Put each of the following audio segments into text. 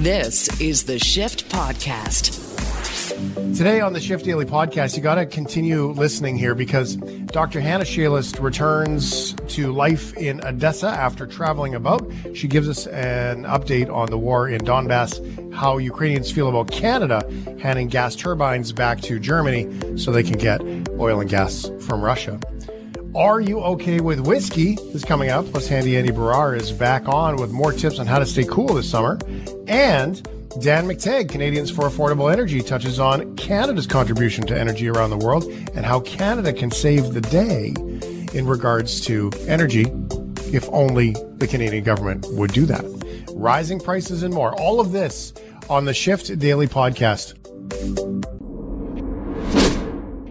This is the Shift Podcast. Today on the Shift Daily Podcast, you got to continue listening here because Dr. Hanna Shelest returns to life in Odessa after traveling about. She gives us an update on the war in Donbass, how Ukrainians feel about Canada handing gas turbines back to Germany so they can get oil and gas from Russia. Are You Okay with Whiskey is coming up. Plus, Handy Andy Baryer is back on with more tips on how to stay cool this summer. And Dan McTeague, Canadians for Affordable Energy, touches on Canada's contribution to energy around the world and how Canada can save the day in regards to energy if only the Canadian government would do that. Rising prices and more. All of this on the Shift Daily Podcast.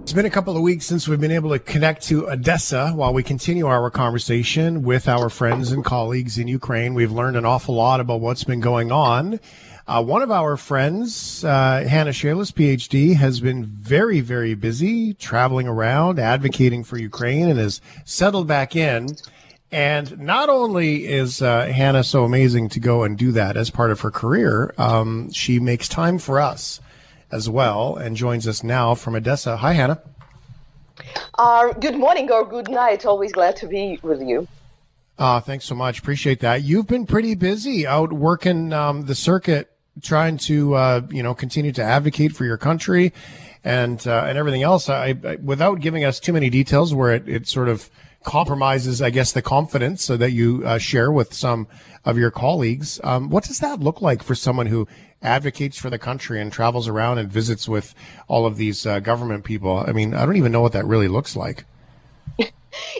It's been a couple of weeks since we've been able to connect to Odessa while we continue our conversation with our friends and colleagues in Ukraine. We've learned an awful lot about what's been going on. Uh, one of our friends, uh, Hanna Shelest, PhD, has been very, very busy traveling around, advocating for Ukraine, and has settled back in. And not only is uh, Hanna so amazing to go and do that as part of her career, um, she makes time for us as well and joins us now from Odessa. Hi, Hanna. Uh, good morning or good night. Always glad to be with you. Uh, thanks so much. Appreciate that. You've been pretty busy out working um, the circuit, trying to uh, you know continue to advocate for your country and uh, and everything else. I, I, without giving us too many details, where it, it sort of compromises, I guess, the confidence so that you uh, share with some of your colleagues. Um, what does that look like for someone who advocates for the country and travels around and visits with all of these uh, government people? I mean, I don't even know what that really looks like.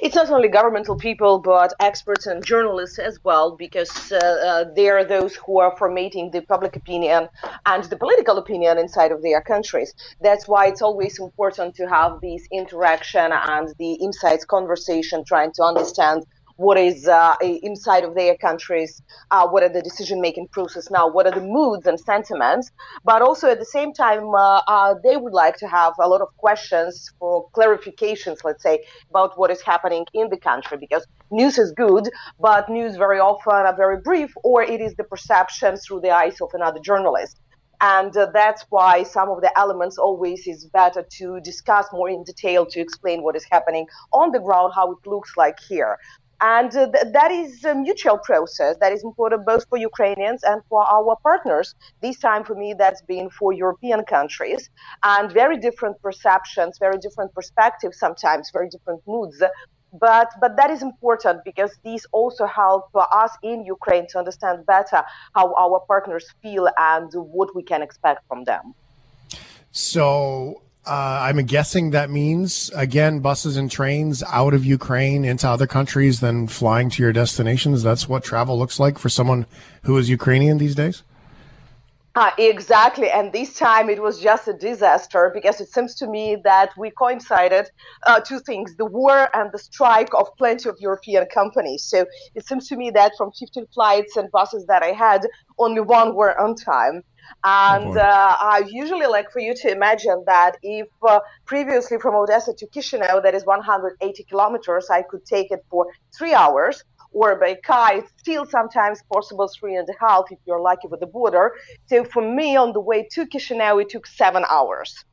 It's not only governmental people, but experts and journalists as well, because uh, uh, they are those who are formatting the public opinion and the political opinion inside of their countries. That's why it's always important to have this interaction and the insights conversation, trying to understand what is uh, inside of their countries, uh, what are the decision making process now, what are the moods and sentiments. But also at the same time, uh, uh, they would like to have a lot of questions for clarifications, let's say, about what is happening in the country because news is good, but news very often are very brief, or it is the perception through the eyes of another journalist and uh, that's why some of the elements always is better to discuss more in detail to explain what is happening on the ground how it looks like here and uh, th- that is a mutual process that is important both for Ukrainians and for our partners. This time for me, that's been for European countries and very different perceptions, very different perspectives, sometimes very different moods. But, but that is important because these also help us in Ukraine to understand better how our partners feel and what we can expect from them. So uh, I'm guessing that means again buses and trains out of Ukraine into other countries, then flying to your destinations. That's what travel looks like for someone who is Ukrainian these days. Uh, exactly, and this time it was just a disaster because it seems to me that we coincided uh, two things: the war and the strike of plenty of European companies. So it seems to me that from 15 flights and buses that I had, only one were on time. And uh, I usually like for you to imagine that if uh, previously from Odessa to Chisinau, that is 180 kilometers, I could take it for three hours, or by car, it's still sometimes possible three and a half if you're lucky with the border. So for me, on the way to Chisinau, it took seven hours.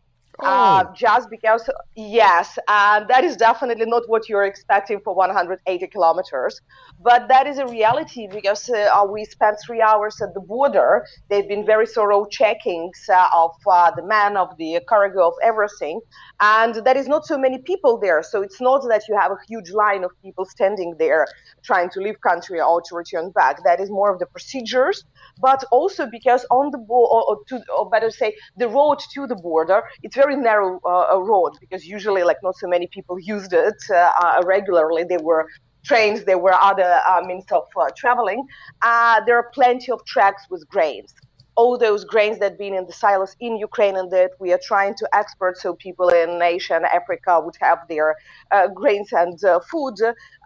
Uh, oh. Uh, just because, yes, and that is definitely not what you're expecting for 180 kilometers. But that is a reality because uh, we spent three hours at the border. They've been very thorough checkings uh, of uh, the man, of the cargo, of everything. And there is not so many people there. So it's not that you have a huge line of people standing there trying to leave country or to return back. That is more of the procedures, but also because on the border, or, to, or better say, the road to the border, it's very narrow uh, road because usually like not so many people used it uh, uh regularly. There were trains, there were other uh, means of uh, traveling. there are plenty of tracks with grains all those grains that been in the silos in Ukraine and that we are trying to export so people in Asia and Africa would have their uh, grains and uh, food,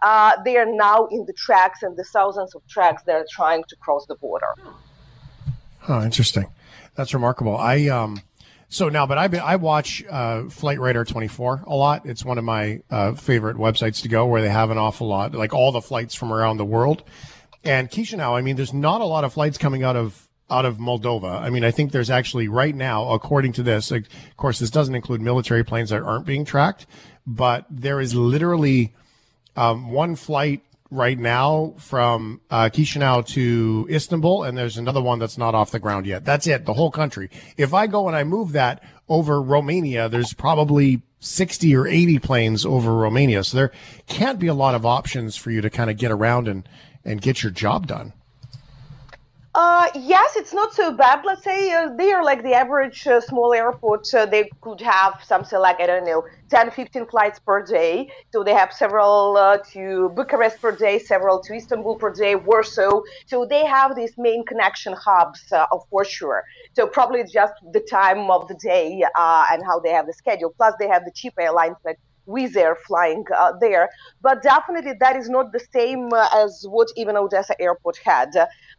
uh, they are now in the tracks and the thousands of tracks that are trying to cross the border. Oh, interesting. That's remarkable. I um so now, but I I watch uh, Flight Radar 24 a lot. It's one of my uh, favorite websites to go where they have an awful lot, like all the flights from around the world. And Chisinau, I mean, there's not a lot of flights coming out of out of Moldova. I mean, I think there's actually right now, according to this, of course, this doesn't include military planes that aren't being tracked, but there is literally um, one flight right now from uh, Chisinau to Istanbul, and there's another one that's not off the ground yet. That's it, the whole country. If I go and I move that over Romania, there's probably 60 or 80 planes over Romania. So there can't be a lot of options for you to kind of get around and, and get your job done. Uh, yes, it's not so bad. Let's say uh, they are like the average uh, small airport. Uh, they could have something like, I don't know, 10, 15 flights per day. So they have several uh, to Bucharest per day, several to Istanbul per day, Warsaw. So they have these main connection hubs uh, for sure. So probably it's just the time of the day and how they have the schedule. Plus they have the cheap airlines like Wizz Air flying uh, there. But definitely that is not the same uh, as what even Odessa Airport had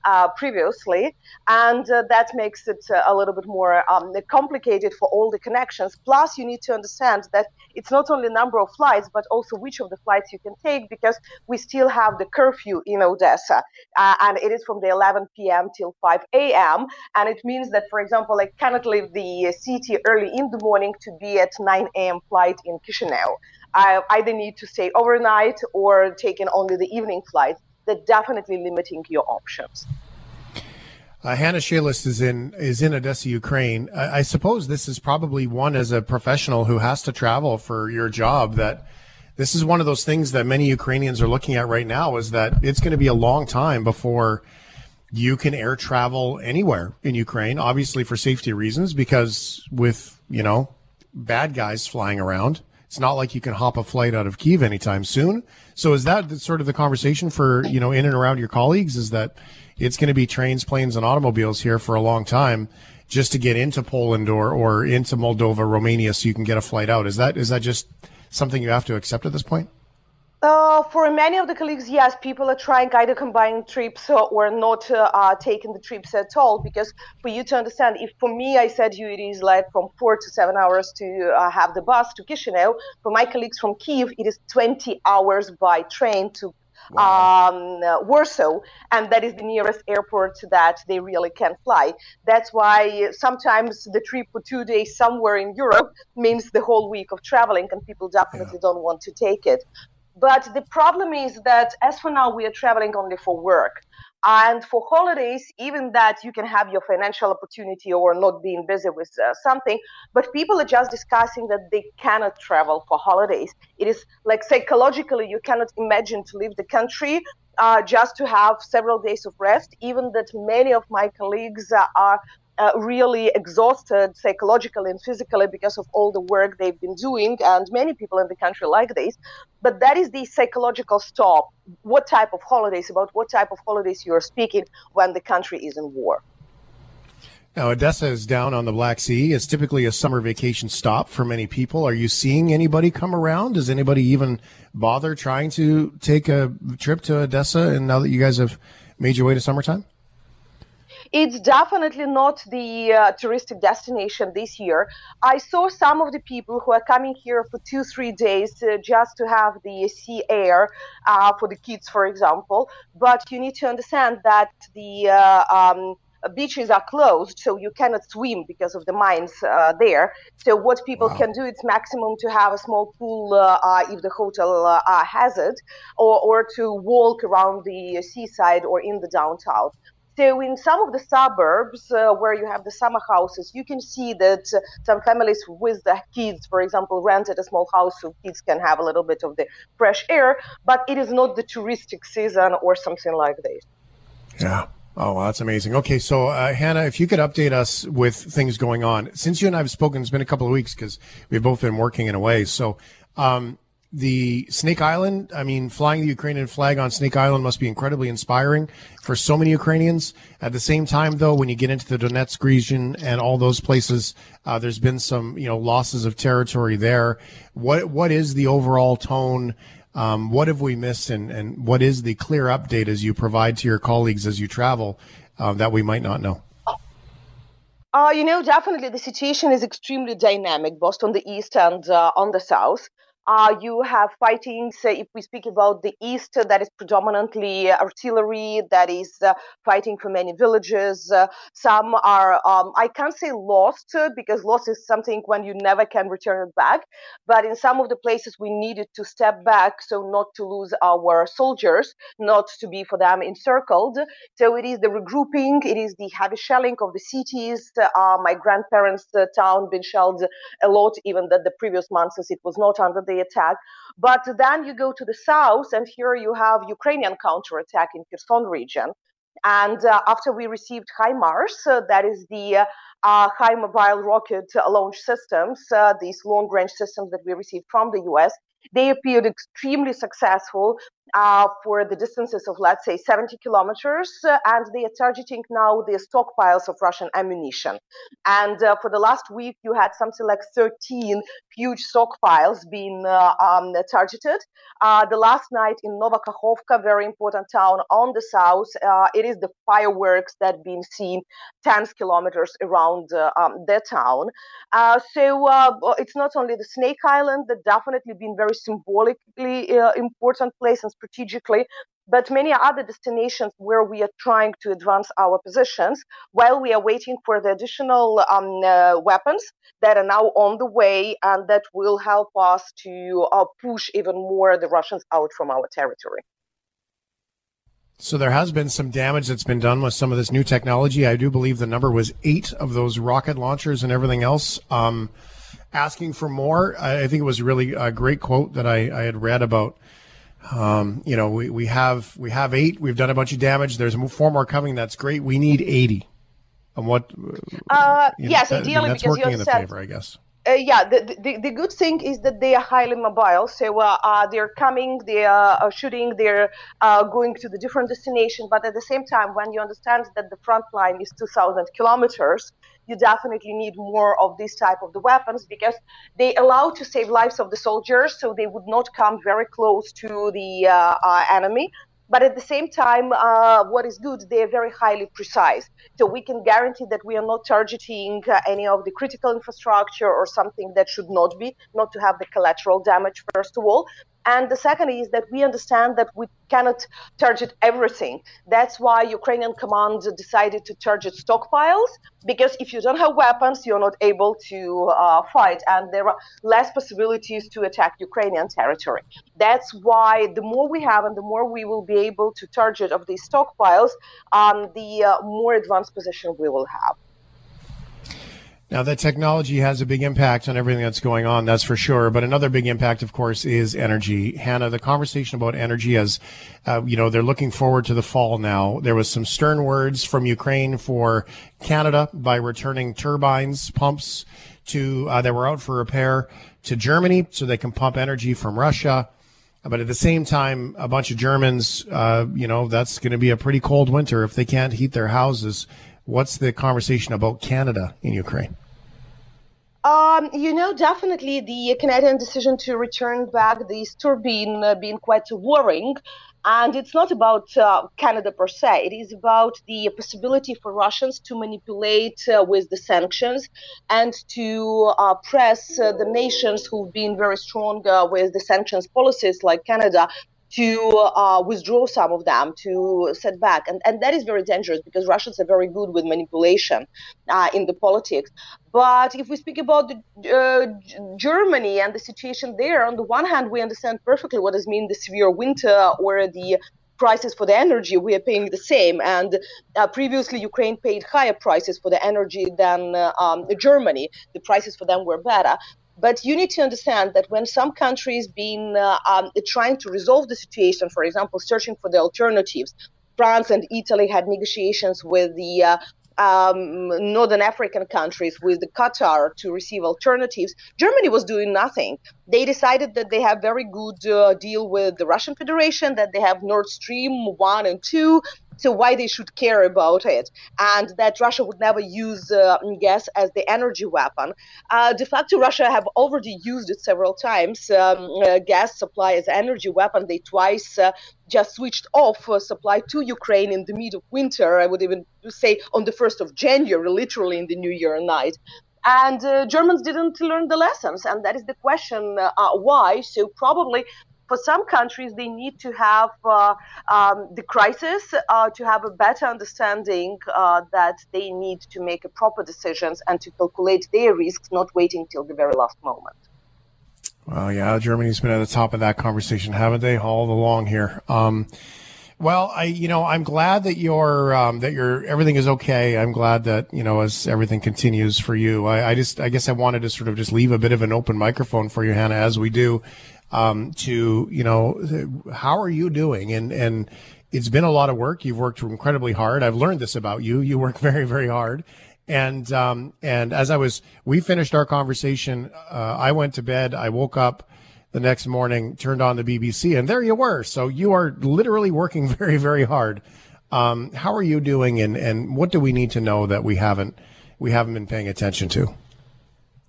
uh, previously. And uh, that makes it uh, a little bit more um, complicated for all the connections. Plus, you need to understand that it's not only number of flights, but also which of the flights you can take because we still have the curfew in Odessa. Uh, and it is from the 11 p.m. till 5 a.m. And it means that, for example, I cannot leave the city early in the morning to be at 9 a.m. flight in Chisinau. I either need to stay overnight or taking only the evening flights. That definitely limiting your options. Uh, Hanna Shelest is in is in Odessa, Ukraine. I, I, suppose this is probably one as a professional who has to travel for your job. That this is one of those things that many Ukrainians are looking at right now. Is that it's going to be a long time before you can air travel anywhere in Ukraine. Obviously, for safety reasons, because with you know bad guys flying around, it's not like you can hop a flight out of Kiev anytime soon. So is that sort of the conversation for, you know, in and around your colleagues is that it's going to be trains, planes, and automobiles here for a long time just to get into Poland or, or into Moldova, Romania, so you can get a flight out. Is that, is that just something you have to accept at this point? Uh, for many of the colleagues, yes, people are trying either combining trips or not uh, uh, taking the trips at all. Because for you to understand, if for me I said you it is like from four to seven hours to uh, have the bus to Chisinau, for my colleagues from Kiev, it is 20 hours by train to Wow. Um, Warsaw, and that is the nearest airport that they really can fly. That's why sometimes the trip for two days somewhere in Europe means the whole week of traveling, and people definitely yeah. don't want to take it. But the problem is that as for now, we are traveling only for work. And for holidays, even that you can have your financial opportunity or not being busy with uh, something, but people are just discussing that they cannot travel for holidays. It is like psychologically, you cannot imagine to leave the country uh, just to have several days of rest. Even that many of my colleagues uh, are uh, really exhausted psychologically and physically because of all the work they've been doing, and many people in the country like this. But that is the psychological stop. What type of holidays, about what type of holidays you are speaking when the country is in war. Now, Odessa is down on the Black Sea. It's typically a summer vacation stop for many people. Are you seeing anybody come around? Does anybody even bother trying to take a trip to Odessa? And now that you guys have made your way to summertime? It's definitely not the uh, touristic destination this year. I saw some of the people who are coming here for two, three days uh, just to have the sea air uh, for the kids, for example. But you need to understand that the uh, um, beaches are closed, so you cannot swim because of the mines uh, there. So what people wow. can do is maximum to have a small pool uh, uh, if the hotel uh, has it, or, or to walk around the seaside or in the downtown. So in some of the suburbs uh, where you have the summer houses, you can see that uh, some families with the kids, for example, rented a small house so kids can have a little bit of the fresh air, but it is not the touristic season or something like this. Yeah. Oh, well, that's amazing. Okay, so uh, Hanna, if you could update us with things going on. Since you and I have spoken, it's been a couple of weeks because we've both been working in a way. So, um, the Snake Island, I mean, flying the Ukrainian flag on Snake Island must be incredibly inspiring for so many Ukrainians. At the same time, though, when you get into the Donetsk region and all those places, uh, there's been some, you know, losses of territory there. What what is the overall tone? Um, what have we missed, and and what is the clear update as you provide to your colleagues as you travel uh, that we might not know? Uh, you know, definitely the situation is extremely dynamic, both on the east and uh, on the south. Uh, you have fighting, say, if we speak about the east, that is predominantly artillery, that is uh, fighting for many villages. Uh, some are, um, I can't say lost, uh, because loss is something when you never can return it back. But in some of the places, we needed to step back so not to lose our soldiers, not to be for them encircled. So it is the regrouping, it is the heavy shelling of the cities. Uh, my grandparents' town been shelled a lot, even that the previous months it was not under the the attack. But then you go to the south, and here you have Ukrainian counterattack in Kherson region. And uh, after we received HIMARS, uh, that is the uh, uh, high mobile rocket launch systems, uh, these long range systems that we received from the US, they appeared extremely successful uh, for the distances of, let's say, 70 kilometers, uh, and they are targeting now the stockpiles of Russian ammunition. And uh, for the last week, you had something like 13 huge stockpiles being uh, um, targeted. Uh, the last night in Novokakhovka, very important town on the south, it is the fireworks that been seen 10 kilometers around um, the town. so it's not only the Snake Island that definitely been very symbolically important place and strategically, but many other destinations where we are trying to advance our positions while we are waiting for the additional um, uh, weapons that are now on the way and that will help us to uh, push even more the Russians out from our territory. So there has been some damage that's been done with some of this new technology. I do believe the number was eight of those rocket launchers and everything else. Um, asking for more, I think it was really a great quote that I, I had read about um, you know, we, we have we have eight. We've done a bunch of damage. There's four more coming. That's great. We need eighty. And what? Uh, yes, know, ideally, that's because working in the favor, I guess. Uh, yeah, the, the, the good thing is that they are highly mobile. So uh, uh, they're coming, they are uh, shooting, they're uh, going to the different destination. But at the same time, when you understand that the front line is 2,000 kilometers, you definitely need more of this type of the weapons because they allow to save lives of the soldiers, so they would not come very close to the uh, enemy but at the same time, uh, what is good, they are very highly precise. So we can guarantee that we are not targeting uh, any of the critical infrastructure or something that should not be, not to have the collateral damage, first of all. And the second is that we understand that we cannot target everything. That's why Ukrainian command decided to target stockpiles, because if you don't have weapons, you're not able to uh, fight, and there are less possibilities to attack Ukrainian territory. That's why the more we have and the more we will be able to target of these stockpiles, um, the uh, more advanced position we will have. Now, that technology has a big impact on everything that's going on, that's for sure. But another big impact, of course, is energy. Hanna, the conversation about energy as, uh, you know, they're looking forward to the fall now. There was some stern words from Ukraine for Canada by returning turbines, pumps to, uh, that were out for repair to Germany so they can pump energy from Russia. But at the same time, a bunch of Germans, uh, you know, that's going to be a pretty cold winter if they can't heat their houses. What's the conversation about Canada in Ukraine? Um, you know, definitely the Canadian decision to return back this turbine uh, being quite worrying. And it's not about uh, Canada per se. It is about the possibility for Russians to manipulate uh, with the sanctions and to uh, press uh, the nations who've been very strong uh, with the sanctions policies, like Canada, to uh, withdraw some of them, to set back. And, and that is very dangerous because Russians are very good with manipulation uh, in the politics. But if we speak about the, uh, Germany and the situation there, on the one hand, we understand perfectly what does mean the severe winter or the prices for the energy, we are paying the same. And uh, previously, Ukraine paid higher prices for the energy than uh, um, Germany. The prices for them were better. But you need to understand that when some countries been uh, um, trying to resolve the situation, for example, searching for the alternatives, France and Italy had negotiations with the uh, um, northern African countries with the Qatar to receive alternatives. Germany was doing nothing. They decided that they have very good uh, deal with the Russian Federation, that they have Nord Stream one and two, so why they should care about it, and that Russia would never use uh, gas as the energy weapon. Uh, de facto, Russia have already used it several times. Um, uh, gas supply as energy weapon. They twice uh, just switched off uh, supply to Ukraine in the mid of winter. I would even say on the first of January, literally in the New Year night. and uh, Germans didn't learn the lessons, and that is the question why. So probably for some countries, they need to have uh, um, the crisis uh, to have a better understanding uh, that they need to make proper decisions and to calculate their risks, not waiting till the very last moment. Well, yeah, Germany's been at the top of that conversation, haven't they, all along here? Um, well, I, you know, I'm glad that you're, um, that you're, everything is okay. I'm glad that, you know, as everything continues for you, I, I just, I guess I wanted to sort of just leave a bit of an open microphone for you, Hanna, as we do, um, to, you know, how are you doing? And, and it's been a lot of work. You've worked incredibly hard. I've learned this about you. You work very, very hard. And, um, and as I was, we finished our conversation. Uh, I went to bed. I woke up the next morning, turned on the BBC, and there you were. So you are literally working very, very hard. Um, how are you doing, and, and what do we need to know that we haven't we haven't been paying attention to?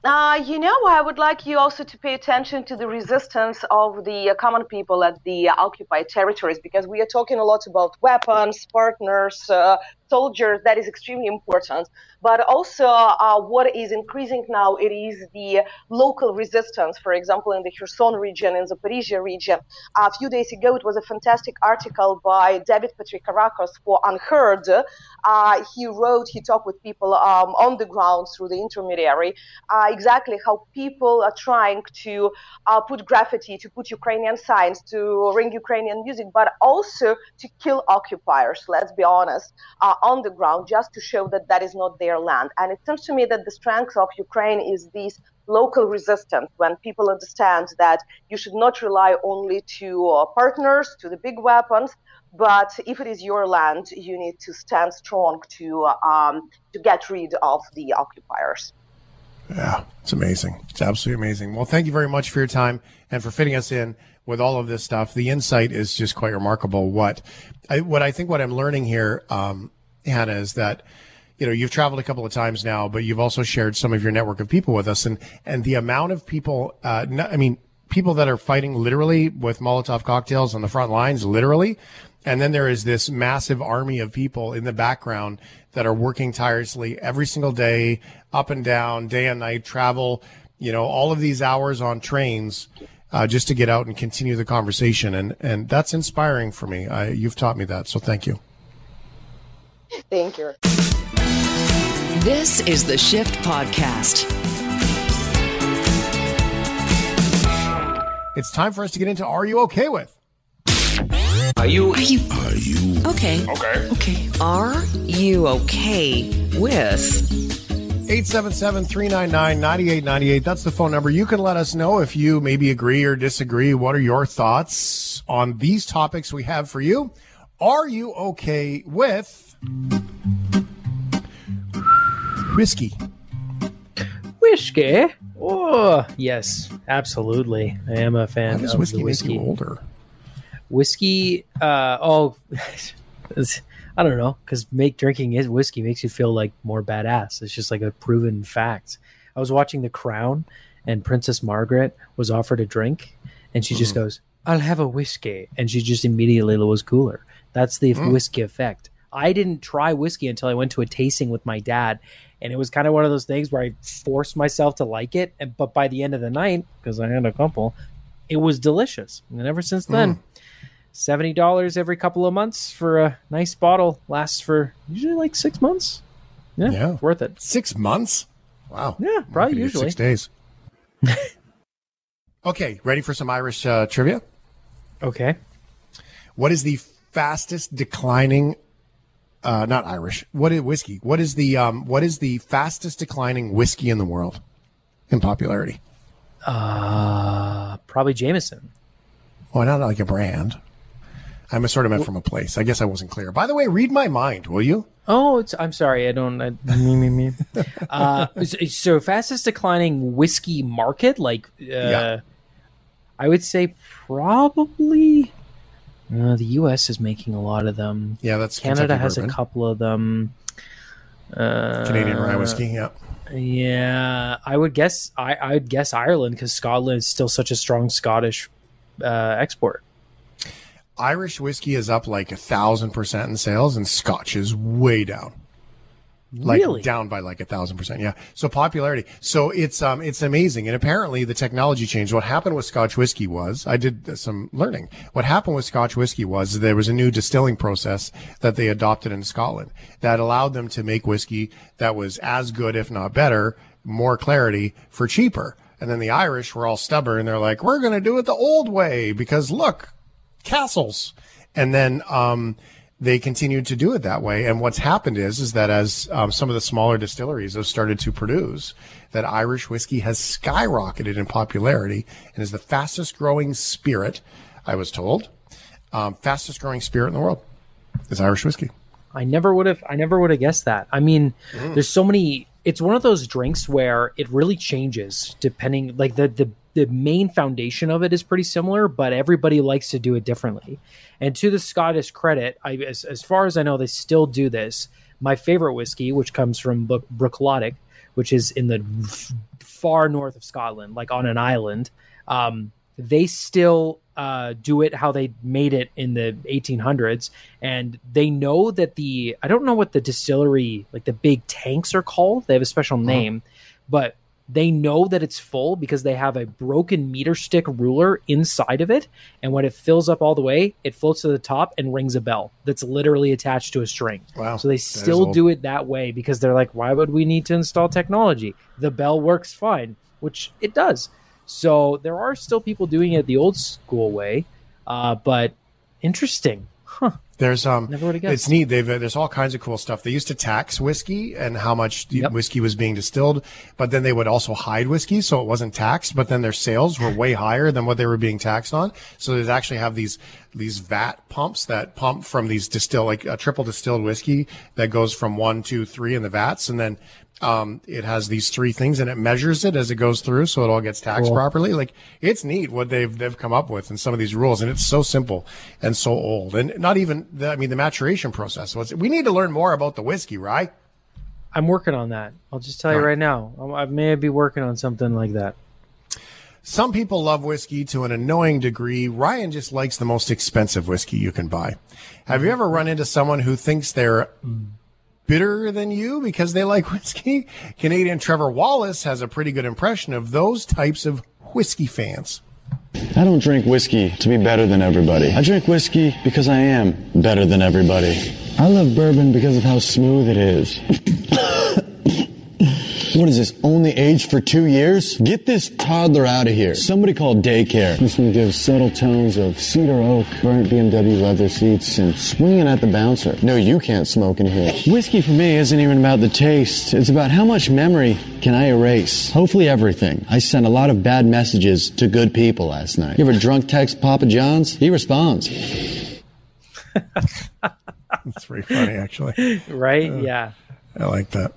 Uh, you know, I would like you also to pay attention to the resistance of the uh, common people at the uh, occupied territories because we are talking a lot about weapons, partners, uh, soldiers. That is extremely important. But also, uh, what is increasing now it is the local resistance. For example, in the Kherson region, in the Zaporizhia region, a few days ago, it was a fantastic article by David Patrikarakos for UnHerd. Uh, he wrote, he talked with people um, on the ground through the intermediary exactly how people are trying to uh, put graffiti, to put Ukrainian signs, to ring Ukrainian music, but also to kill occupiers, let's be honest, uh, on the ground, just to show that that is not their land. And it seems to me that the strength of Ukraine is this local resistance when people understand that you should not rely only to uh, partners, to the big weapons, but if it is your land, you need to stand strong to um, to get rid of the occupiers. Yeah, it's amazing. It's absolutely amazing. Well, thank you very much for your time and for fitting us in with all of this stuff. The insight is just quite remarkable. What I, what I think what I'm learning here, um, Hanna, is that you know you've traveled a couple of times now, but you've also shared some of your network of people with us, and and the amount of people. Uh, I mean, people that are fighting literally with Molotov cocktails on the front lines, literally. And then there is this massive army of people in the background that are working tirelessly every single day, up and down, day and night, travel, you know, all of these hours on trains uh, just to get out and continue the conversation. And, and that's inspiring for me. I, you've taught me that. So thank you. Thank you. This is the Shift Podcast. It's time for us to get into Are You Okay With? Are you? Are you? Are you? Okay. Okay. Okay. Are you okay with? 877-399-9898. That's the phone number. You can let us know if you maybe agree or disagree. What are your thoughts on these topics we have for you? Are you okay with whiskey? Whiskey? Oh, yes, absolutely. I am a fan does of whiskey, the make whiskey. you older? Whiskey, uh, oh, I don't know, because make drinking is whiskey makes you feel like more badass. It's just like a proven fact. I was watching The Crown, and Princess Margaret was offered a drink, and she just goes, "I'll have a whiskey," and she just immediately was cooler. That's the whiskey effect. I didn't try whiskey until I went to a tasting with my dad, and it was kind of one of those things where I forced myself to like it. And, but by the end of the night, because I had a couple, it was delicious. And ever since then, seventy dollars every couple of months for a nice bottle lasts for usually like six months. Yeah, Yeah. worth it. Six months? Wow. Yeah, probably usually. Six days. okay, ready for some Irish uh, trivia? Okay. What is the fastest declining? Uh, not Irish. What is whiskey? What is the um? What is the fastest declining whiskey in the world in popularity? Uh, probably Jameson. Well, not like a brand. I'm a sort of meant from a place. I guess I wasn't clear. By the way, read my mind, will you? Oh, it's, I'm sorry. I don't. I, me, me, me. Uh, so, so fastest declining whiskey market, like, uh, Yeah. I would say probably uh, the U.S. is making a lot of them. Yeah, that's Canada Kentucky has a couple of them. Uh, Canadian rye whiskey. Yeah. Yeah, I would guess. I I would guess Ireland because Scotland is still such a strong Scottish uh, export. Irish whiskey is up like a thousand percent in sales, and Scotch is way down. Like Really? down by like a thousand percent. Yeah. So popularity. So it's um it's amazing. And apparently the technology changed. What happened with Scotch whiskey was I did some learning. What happened with Scotch whiskey was there was a new distilling process that they adopted in Scotland that allowed them to make whiskey that was as good, if not better, more clarity for cheaper. And then the Irish were all stubborn and they're like, we're going to do it the old way because look, castles. And then, um, they continued to do it that way. And what's happened is, is that as um, some of the smaller distilleries have started to produce, that Irish whiskey has skyrocketed in popularity and is the fastest growing spirit, I was told, um, fastest growing spirit in the world is Irish whiskey. I never would have I never would have guessed that. I mean, there's so many it's one of those drinks where it really changes depending like the the the main foundation of it is pretty similar, but everybody likes to do it differently. And to the Scottish credit, I as, as far as I know, they still do this. My favorite whiskey, which comes from Brook- Bruichladdich, which is in the f- far north of Scotland, like on an island, um, they still uh, do it how they made it in the 1800s, and they know that the I don't know what the distillery like the big tanks are called. They have a special name, but they know that it's full because they have a broken meter stick ruler inside of it, and when it fills up all the way, it floats to the top and rings a bell that's literally attached to a string. Wow, So they still do it that way because they're like, why would we need to install technology? The bell works fine, which it does. So there are still people doing it the old school way, uh, but interesting. Huh. There's um, Never would've guessed. it's neat. They've uh, there's all kinds of cool stuff. They used to tax whiskey and how much the Yep. whiskey was being distilled, but then they would also hide whiskey so it wasn't taxed. But then their sales were way higher than what they were being taxed on. So they actually have these these vat pumps that pump from these distill like a triple distilled whiskey that goes from one, two, three in the vats, and then um, it has these three things and it measures it as it goes through, so it all gets taxed Cool. properly. Like it's neat what they've they've come up with and some of these rules, and it's so simple and so old, and not even the, I mean the maturation process. Was we need to learn more about the whiskey, right? I'm working on that. I'll just tell you All right. right now. I I may be working on something like that. Some people love whiskey to an annoying degree. Ryan just likes the most expensive whiskey you can buy. Have you ever run into someone who thinks they're bitter than you because they like whiskey? Canadian Trevor Wallace has a pretty good impression of those types of whiskey fans. I don't drink whiskey to be better than everybody. I drink whiskey because I am better than everybody. I love bourbon because of how smooth it is. What is this? Only aged for two years? Get this toddler out of here. Somebody call daycare. This one gives subtle tones of cedar oak, burnt BMW leather seats, and swinging at the bouncer. No, you can't smoke in here. Whiskey for me isn't even about the taste. It's about how much memory can I erase. Hopefully everything. I sent a lot of bad messages to good people last night. You ever drunk text Papa John's? He responds. That's pretty funny, actually. Right? Uh, yeah. I like that.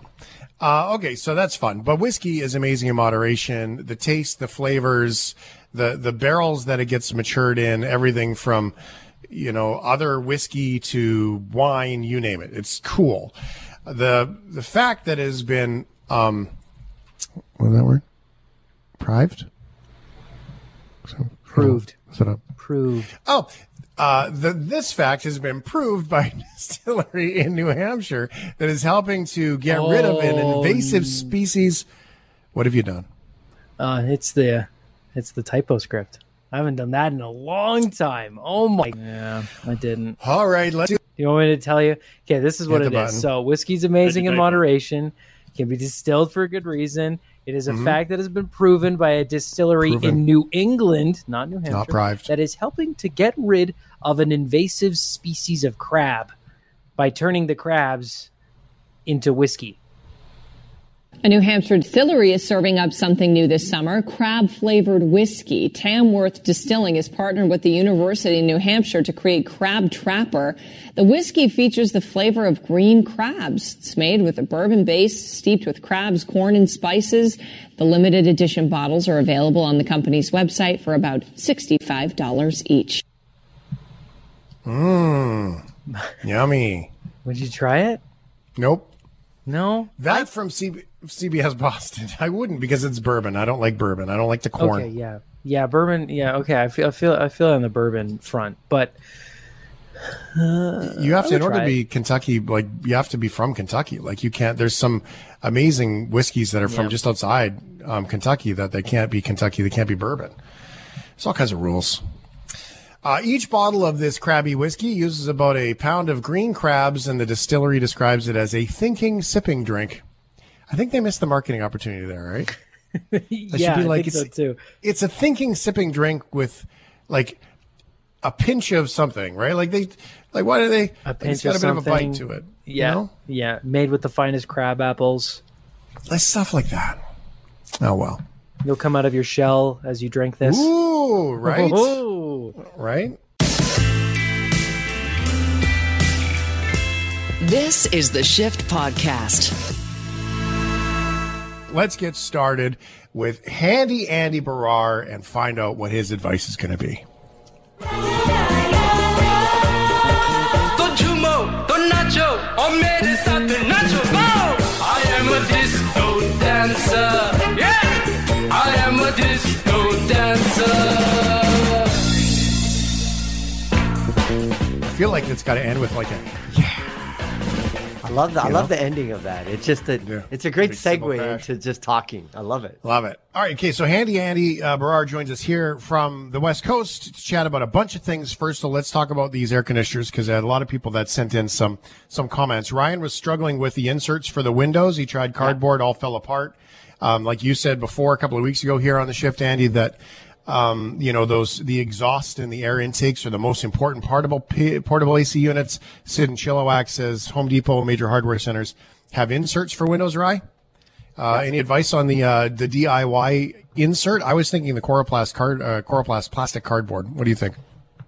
Uh, okay, so that's fun. But whiskey is amazing in moderation. The taste, the flavors, the the barrels that it gets matured in, everything from you know other whiskey to wine, you name it. It's cool. The the fact that it has been um, what is that word? Prived. So, Proved. Is it up? Proved. Oh, uh, the, this fact has been proved by a distillery in New Hampshire that is helping to get rid of an Oh, invasive species. What have you done? Uh, it's the it's the typo script. I haven't done that in a long time. Oh my! Yeah, I didn't. All right, let's do You want me to tell you? Okay, this is what Hit it the is. So whiskey's amazing in moderation, can be distilled for a good reason. It is a fact that has been proven by a distillery Mm-hmm. Proven. in New England, not New Hampshire, prived. that is helping to get rid of an invasive species of crab by turning the crabs into whiskey. A New Hampshire distillery is serving up something new this summer crab flavored whiskey. Tamworth Distilling is partnered with the University of New Hampshire to create Crab Trapper. The whiskey features the flavor of green crabs. It's made with a bourbon base steeped with crabs, corn, and spices. The limited edition bottles are available on the company's website for about $65 each. Mmm. Yummy. Would you try it? Nope. No. That from CB, CBS Boston. I wouldn't because it's bourbon. I don't like bourbon. I don't like the corn. Okay, yeah, yeah, bourbon. Yeah, okay. I feel, I feel, I feel on the bourbon front, but you have to, in order to be Kentucky, like you have to be from Kentucky. Like you can't. There's some amazing whiskeys that are from Yeah. just outside um, Kentucky that they can't be Kentucky. They can't be bourbon. There's all kinds of rules. Uh, each bottle of this crabby whiskey uses about a pound of green crabs, and the distillery describes it as a thinking sipping drink. I think they missed the marketing opportunity there, right? yeah, be I like think so it's- too. it's a thinking sipping drink with like a pinch of something, right? Like they, like why do they? A like pinch it's got of a bit of a bite to it. Yeah, you know? yeah, made with the finest crab apples. like stuff like that. Oh well. You'll come out of your shell as you drink this. Ooh, right, Ooh. right. This is the Shift Podcast let's get started with Handy Andy Baryer and find out what his advice is going to be. I am a disco dancer. Yeah, I am a disco dancer. I feel like it's got to end with like a yeah. I love that. I love know? the ending of that. It's just a, Yeah. it's a great segue into just talking. I love it. Love it. All right. Okay. So Handy Andy uh, Baryer joins us here from the West Coast to chat about a bunch of things. First, so let's talk about these air conditioners because I had a lot of people that sent in some some comments. Ryan was struggling with the inserts for the windows. He tried cardboard, all fell apart. Um, like you said before a couple of weeks ago here on the shift, Andy, that um, you know those the exhaust and the air intakes are the most important portable portable AC units. Sid and Chilliwack says Home Depot, major hardware centers have inserts for windows. Rye. Uh, any advice on the uh, the DIY insert? I was thinking the Coroplast card, uh, Coroplast plastic cardboard. What do you think?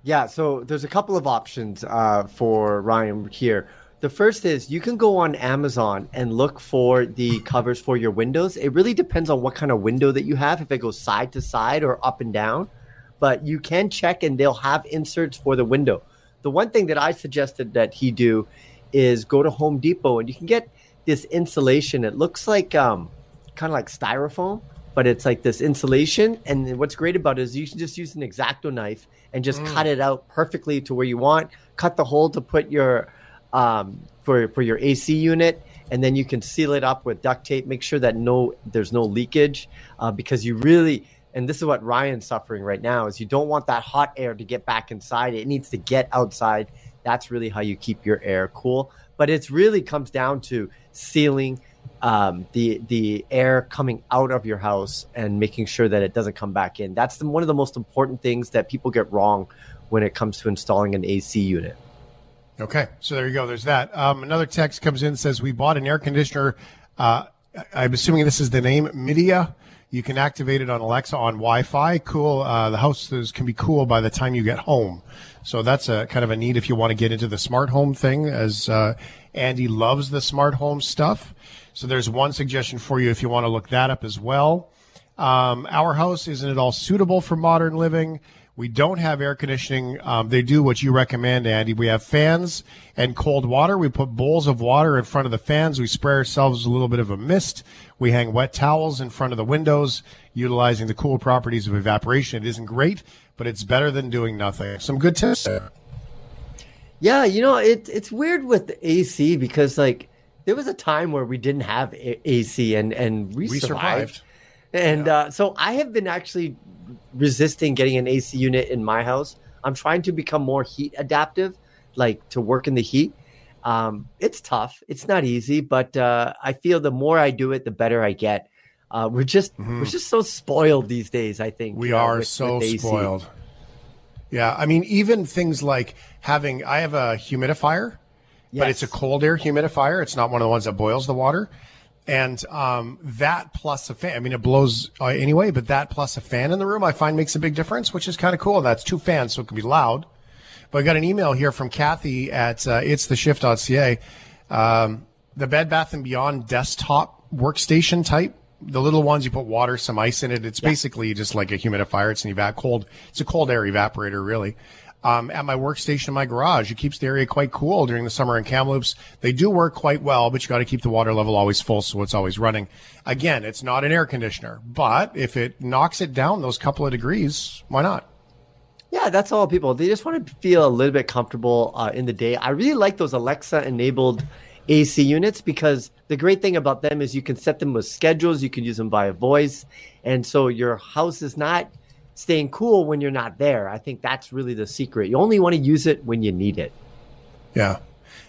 Yeah, so there's a couple of options uh, for Ryan here. The first is you can go on Amazon and look for the covers for your windows. It really depends on what kind of window that you have, if it goes side to side or up and down. But you can check and they'll have inserts for the window. The one thing that I suggested that he do is go to Home Depot and you can get this insulation. It looks like um, kind of like styrofoam, but it's like this insulation. And what's great about it is you can just use an exacto knife and just cut it out perfectly to where you want. Cut the hole to put your um, for for your AC unit, and then you can seal it up with duct tape. Make sure that no there's no leakage uh, because you really and this is what Ryan's suffering right now is you don't want that hot air to get back inside. It needs to get outside. That's really how you keep your air cool. But it really comes down to sealing um, the the air coming out of your house and making sure that it doesn't come back in. That's the, one of the most important things that people get wrong when it comes to installing an AC unit. Okay, so there you go. There's that. Um, another text comes in says we bought an air conditioner. Uh, I'm assuming this is the name Midea. You can activate it on Alexa on Wi-Fi. Cool. Uh, the house can be cool by the time you get home. So that's a kind of a need if you want to get into the smart home thing. As uh, Andy loves the smart home stuff. So there's one suggestion for you if you want to look that up as well. Um, our house isn't at all suitable for modern living. We don't have air conditioning. Um, they do what you recommend, Andy. We have fans and cold water. We put bowls of water in front of the fans. We spray ourselves a little bit of a mist. We hang wet towels in front of the windows, utilizing the cool properties of evaporation. It isn't great, but it's better than doing nothing. Some good tips there. Yeah, you know, it it's weird with the AC because like there was a time where we didn't have a- AC and and we, We survived. survived. And uh, so I have been actually resisting getting an AC unit in my house. I'm trying to become more heat adaptive, like to work in the heat. Um, it's tough. It's not easy, but uh, I feel the more I do it, the better I get. Uh, we're just we're just so spoiled these days. I think Mm-hmm. We uh, are with- so with spoiled. Yeah, I mean, even things like having I have a humidifier, but it's a cold air humidifier. It's not one of the ones that boils the water. And um, that plus a fan, I mean, it blows uh, anyway, but that plus a fan in the room, I find makes a big difference, which is kind of cool. That's two fans, so it can be loud. But I got an email here from Kathy at uh, it's the shift.ca. Um, the Bed Bath and Beyond desktop workstation type, the little ones you put water, some ice in it. It's basically just like a humidifier. It's an evap cold. It's a cold air evaporator, really. Um, at my workstation in my garage, it keeps the area quite cool during the summer in Kamloops. They do work quite well, but you got to keep the water level always full, so it's always running. Again, it's not an air conditioner, but if it knocks it down those couple of degrees, why not? Yeah, Yeah, that's all people. They just want to feel a little bit comfortable uh, in the day. I really like those Alexa enabled AC units because the great thing about them is you can set them with schedules, you can use them via voice. And so your house is not staying cool when you're not there. I think that's really the secret. You only want to use it when you need it. Yeah.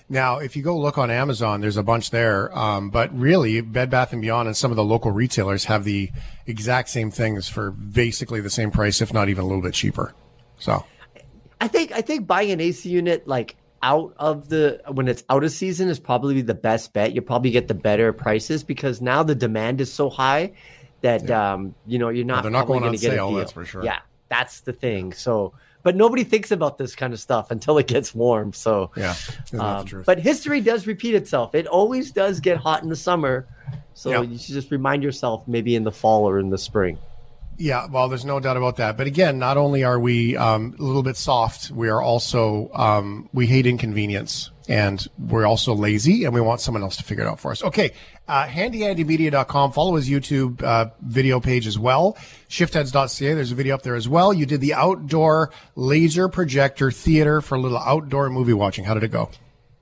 Now, if you go look on Amazon, there's a bunch there. Um, but really, Bed Bath and Beyond and some of the local retailers have the exact same things for basically the same price, if not even a little bit cheaper. So, I think I think buying an AC unit like out of the when it's out of season is probably the best bet. You probably get the better prices because now the demand is so high that Yeah. um you know you're not they're not going on get sale, that's for sure. Yeah, that's the thing. So, but nobody thinks about this kind of stuff until it gets warm. So yeah, um, but history does repeat itself. It always does get hot in the summer. So Yeah. you should just remind yourself maybe in the fall or in the spring. Yeah, well, there's no doubt about that. But again, not only are we um, a little bit soft, we are also um, we hate inconvenience, and we're also lazy, and we want someone else to figure it out for us. Okay, uh, handyandymedia.com. Follow his YouTube uh, video page as well. Shiftheads.ca. There's a video up there as well. You did the outdoor laser projector theater for a little outdoor movie watching. How did it go?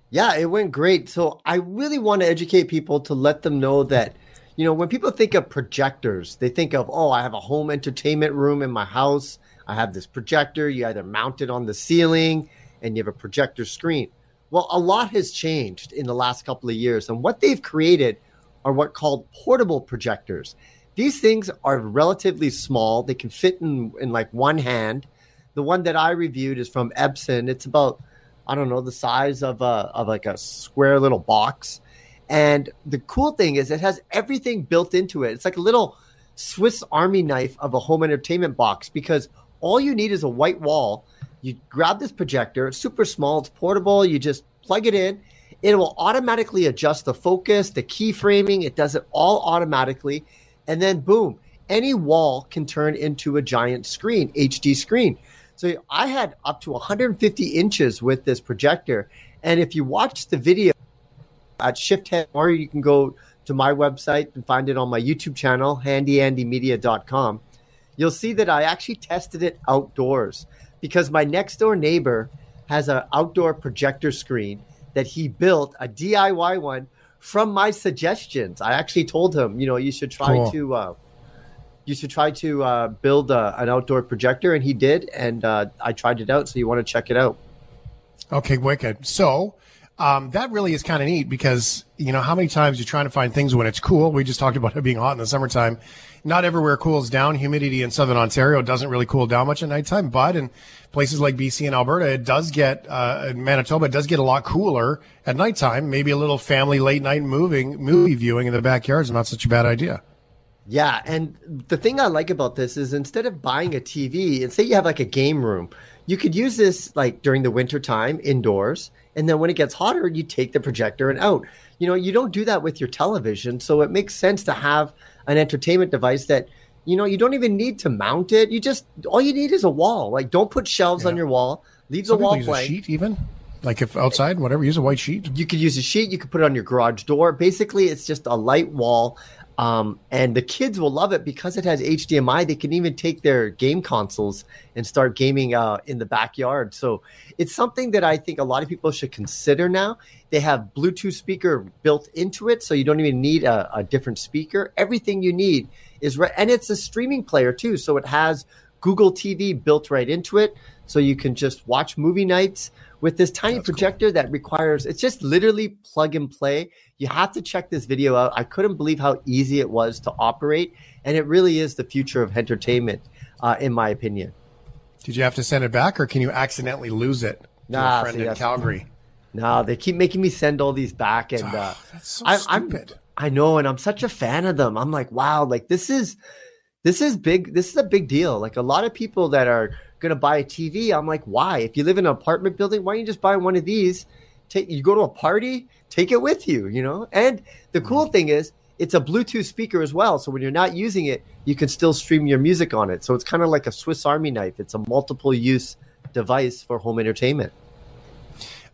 Yeah, it went great. So I really want to educate people to let them know that, you know, when people think of projectors, they think of, oh, I have a home entertainment room in my house. I have this projector. You either mount it on the ceiling and you have a projector screen. Well, a lot has changed in the last couple of years. And what they've created are what called portable projectors. These things are relatively small. They can fit in, in like one hand. The one that I reviewed is from Epson. It's about I don't know, the size of a of like a square little box. And the cool thing is it has everything built into it. It's like a little Swiss Army knife of a home entertainment box because all you need is a white wall. You grab this projector, it's super small, it's portable, you just plug it in. It will automatically adjust the focus, the keyframing, it does it all automatically. And then boom, any wall can turn into a giant screen, HD screen. So I had up to 150 inches with this projector. And if you watch the video at Shift Shifthead, or you can go to my website and find it on my YouTube channel, handyandymedia.com, you'll see that I actually tested it outdoors because my next door neighbor has an outdoor projector screen that he built, a DIY one from my suggestions. I actually told him, you know, you should try Cool. to. Uh, you should try to uh, build a, an outdoor projector, and he did, and uh, I tried it out. So you want to check it out? Okay, wicked. So um, that really is kind of neat because you know how many times you're trying to find things when it's cool. We just talked about it being hot in the summertime. Not everywhere cools down. Humidity in southern Ontario doesn't really cool down much at nighttime, but in places like BC and Alberta, it does get uh, in Manitoba. It does get a lot cooler at nighttime. Maybe a little family late night moving movie viewing in the backyard is not such a bad idea. Yeah, and the thing I like about this is instead of buying a TV, and say you have like a game room, you could use this like during the winter time indoors, and then when it gets hotter, you take the projector and out. You know, you don't do that with your television, so it makes sense to have an entertainment device that you know you don't even need to mount it. You just all you need is a wall. Like, don't put shelves on your wall. Leave Some the wall use a sheet even, like if outside, whatever. Use a white sheet. You could use a sheet. You could put it on your garage door. Basically, it's just a light wall. Um, and the kids will love it because it has HDMI. They can even take their game consoles and start gaming uh, in the backyard. So it's something that I think a lot of people should consider now. They have Bluetooth speaker built into it, so you don't even need a, a different speaker. Everything you need is right, and it's a streaming player too. So it has Google TV built right into it, so you can just watch movie nights with this tiny projector that requires it's just literally plug and play. You have to check this video out. I couldn't believe how easy it was to operate, and it really is the future of entertainment, uh, in my opinion. Did you have to send it back, or can you accidentally lose it? to Nah, a friend see, in Calgary. No, they keep making me send all these back, and uh, That's so I, I'm stupid. I know, and I'm such a fan of them. I'm like, wow, like this is this is big. This is a big deal. Like a lot of people that are gonna buy a TV, I'm like, why? If you live in an apartment building, why don't you just buy one of these? Take you go to a party, take it with you, you know. And the cool Mm-hmm. thing is, it's a Bluetooth speaker as well. So when you're not using it, you can still stream your music on it. So it's kind of like a Swiss Army knife. It's a multiple use device for home entertainment.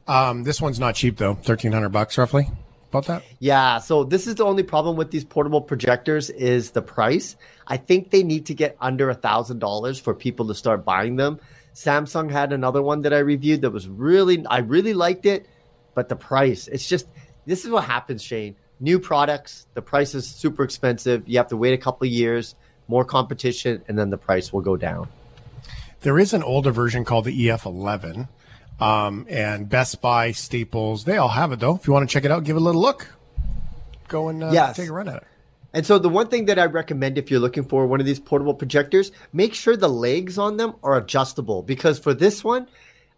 Um, this one's not cheap though. Thirteen hundred bucks roughly. About that. Yeah, so this is the only problem with these portable projectors is the price. I think they need to get under a thousand dollars for people to start buying them. Samsung had another one that I reviewed that was really, I really liked it, but the price, it's just, this is what happens, Shane. New products, the price is super expensive. You have to wait a couple of years, more competition, and then the price will go down. There is an older version called the EF11, um, and Best Buy, Staples, they all have it though. If you want to check it out, give it a little look. Go and uh, Yes. take a run at it. And so the one thing that I recommend if you're looking for one of these portable projectors, make sure the legs on them are adjustable because for this one,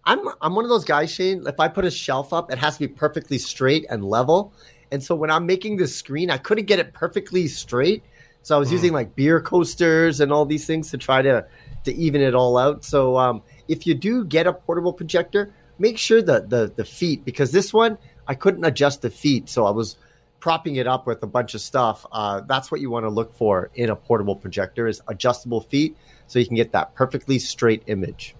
I'm I'm one of those guys, Shane. If I put a shelf up, it has to be perfectly straight and level. And so when I'm making this screen, I couldn't get it perfectly straight. So I was using like beer coasters and all these things to try to to even it all out. So um, if you do get a portable projector, make sure the the the feet because this one I couldn't adjust the feet, so I was propping it up with a bunch of stuff. Uh, that's what you want to look for in a portable projector is adjustable feet, so you can get that perfectly straight image.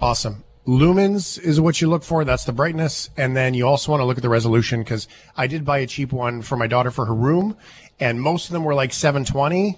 Awesome. Lumens is what you look for. That's the brightness. And then you also want to look at the resolution because I did buy a cheap one for my daughter for her room and most of them were like 720.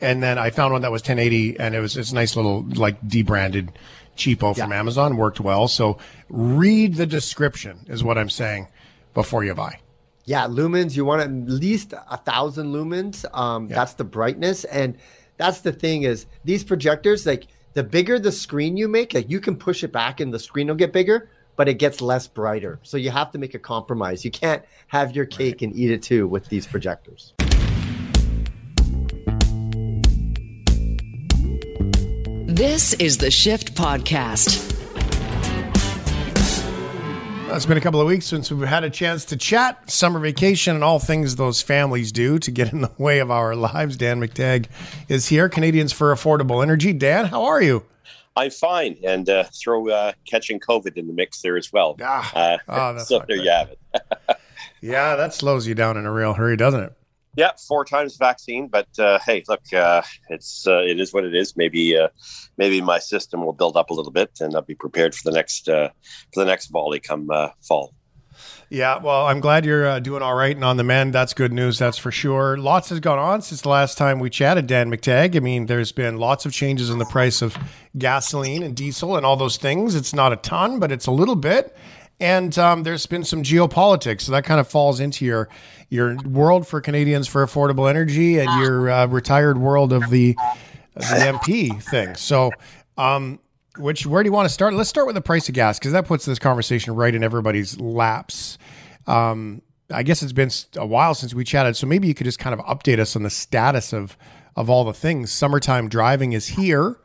And then I found one that was 1080 and it was, it's a nice little like debranded cheapo from Amazon. Worked well. So read the description is what I'm saying before you buy. Yeah, lumens. You want at least a thousand lumens. Um, That's the brightness, and that's the thing is these projectors. Like the bigger the screen you make, like you can push it back, and the screen will get bigger, but it gets less brighter. So you have to make a compromise. You can't have your cake and eat it too with these projectors. This is the Shift Podcast. It's been a couple of weeks since we've had a chance to chat summer vacation and all things those families do to get in the way of our lives. Dan McTeague is here, Canadians for Affordable Energy. Dan, how are you? I'm fine, and uh, throw uh, catching COVID in the mix there as well. Ah, Uh, oh, that's so there great. you have it. Yeah, that slows you down in a real hurry, doesn't it? Yeah, four times vaccine, but uh, hey, look, uh, it's uh, it is what it is. Maybe uh, maybe my system will build up a little bit, and I'll be prepared for the next uh, for the next volley come uh, fall. Yeah, well, I'm glad you're uh, doing all right and on the mend. That's good news, that's for sure. Lots has gone on since the last time we chatted, Dan McTeague. I mean, there's been lots of changes in the price of gasoline and diesel and all those things. It's not a ton, but it's a little bit. And um, there's been some geopolitics, so that kind of falls into your your world for Canadians for affordable energy and your uh, retired world of the the MP thing. So, um, which where do you want to start? Let's start with the price of gas because that puts this conversation right in everybody's laps. Um, I guess it's been a while since we chatted, so maybe you could just kind of update us on the status of of all the things. Summertime driving is here.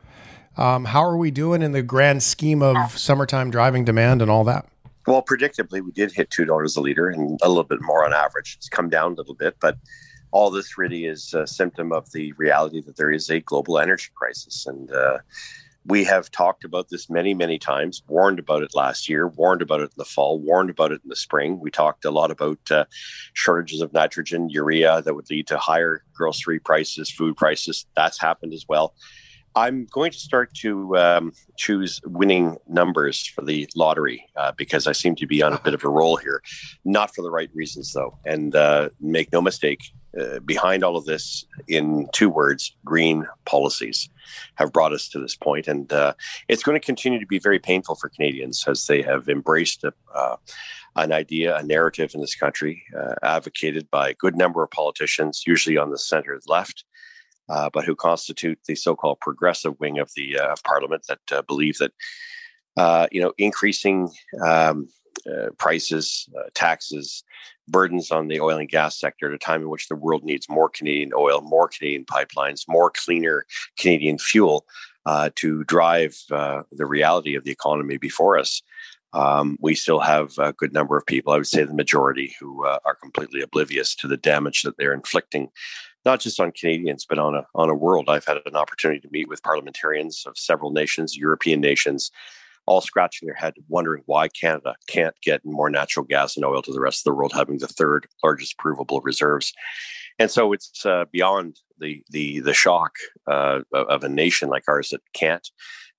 Um, how are we doing in the grand scheme of summertime driving demand and all that? Well, predictably, we did hit two dollars a liter, and a little bit more on average. It's come down a little bit, but all this really is a symptom of the reality that there is a global energy crisis, and uh, we have talked about this many, many times. Warned about it last year, warned about it in the fall, warned about it in the spring. We talked a lot about uh, shortages of nitrogen, urea that would lead to higher grocery prices, food prices. That's happened as well. I'm going to start to um, choose winning numbers for the lottery uh, because I seem to be on a bit of a roll here. Not for the right reasons, though. And uh, make no mistake, uh, behind all of this, in two words, green policies have brought us to this point. And uh, it's going to continue to be very painful for Canadians as they have embraced a, uh, an idea, a narrative in this country, uh, advocated by a good number of politicians, usually on the center left uh, but who constitute the so-called progressive wing of the uh, Parliament that uh, believe that uh, you know increasing um, uh, prices, taxes, burdens on the oil and gas sector at a time in which the world needs more Canadian oil, more Canadian pipelines, more cleaner Canadian fuel to drive the reality of the economy before us. Um, we still have a good number of people, I would say the majority, who uh, are completely oblivious to the damage that they're inflicting not just on Canadians, but on a on a world. I've had an opportunity to meet with parliamentarians of several nations, European nations, all scratching their head, wondering why Canada can't get more natural gas and oil to the rest of the world, having the third largest provable reserves. And so it's uh, beyond the the the shock uh, of a nation like ours that can't.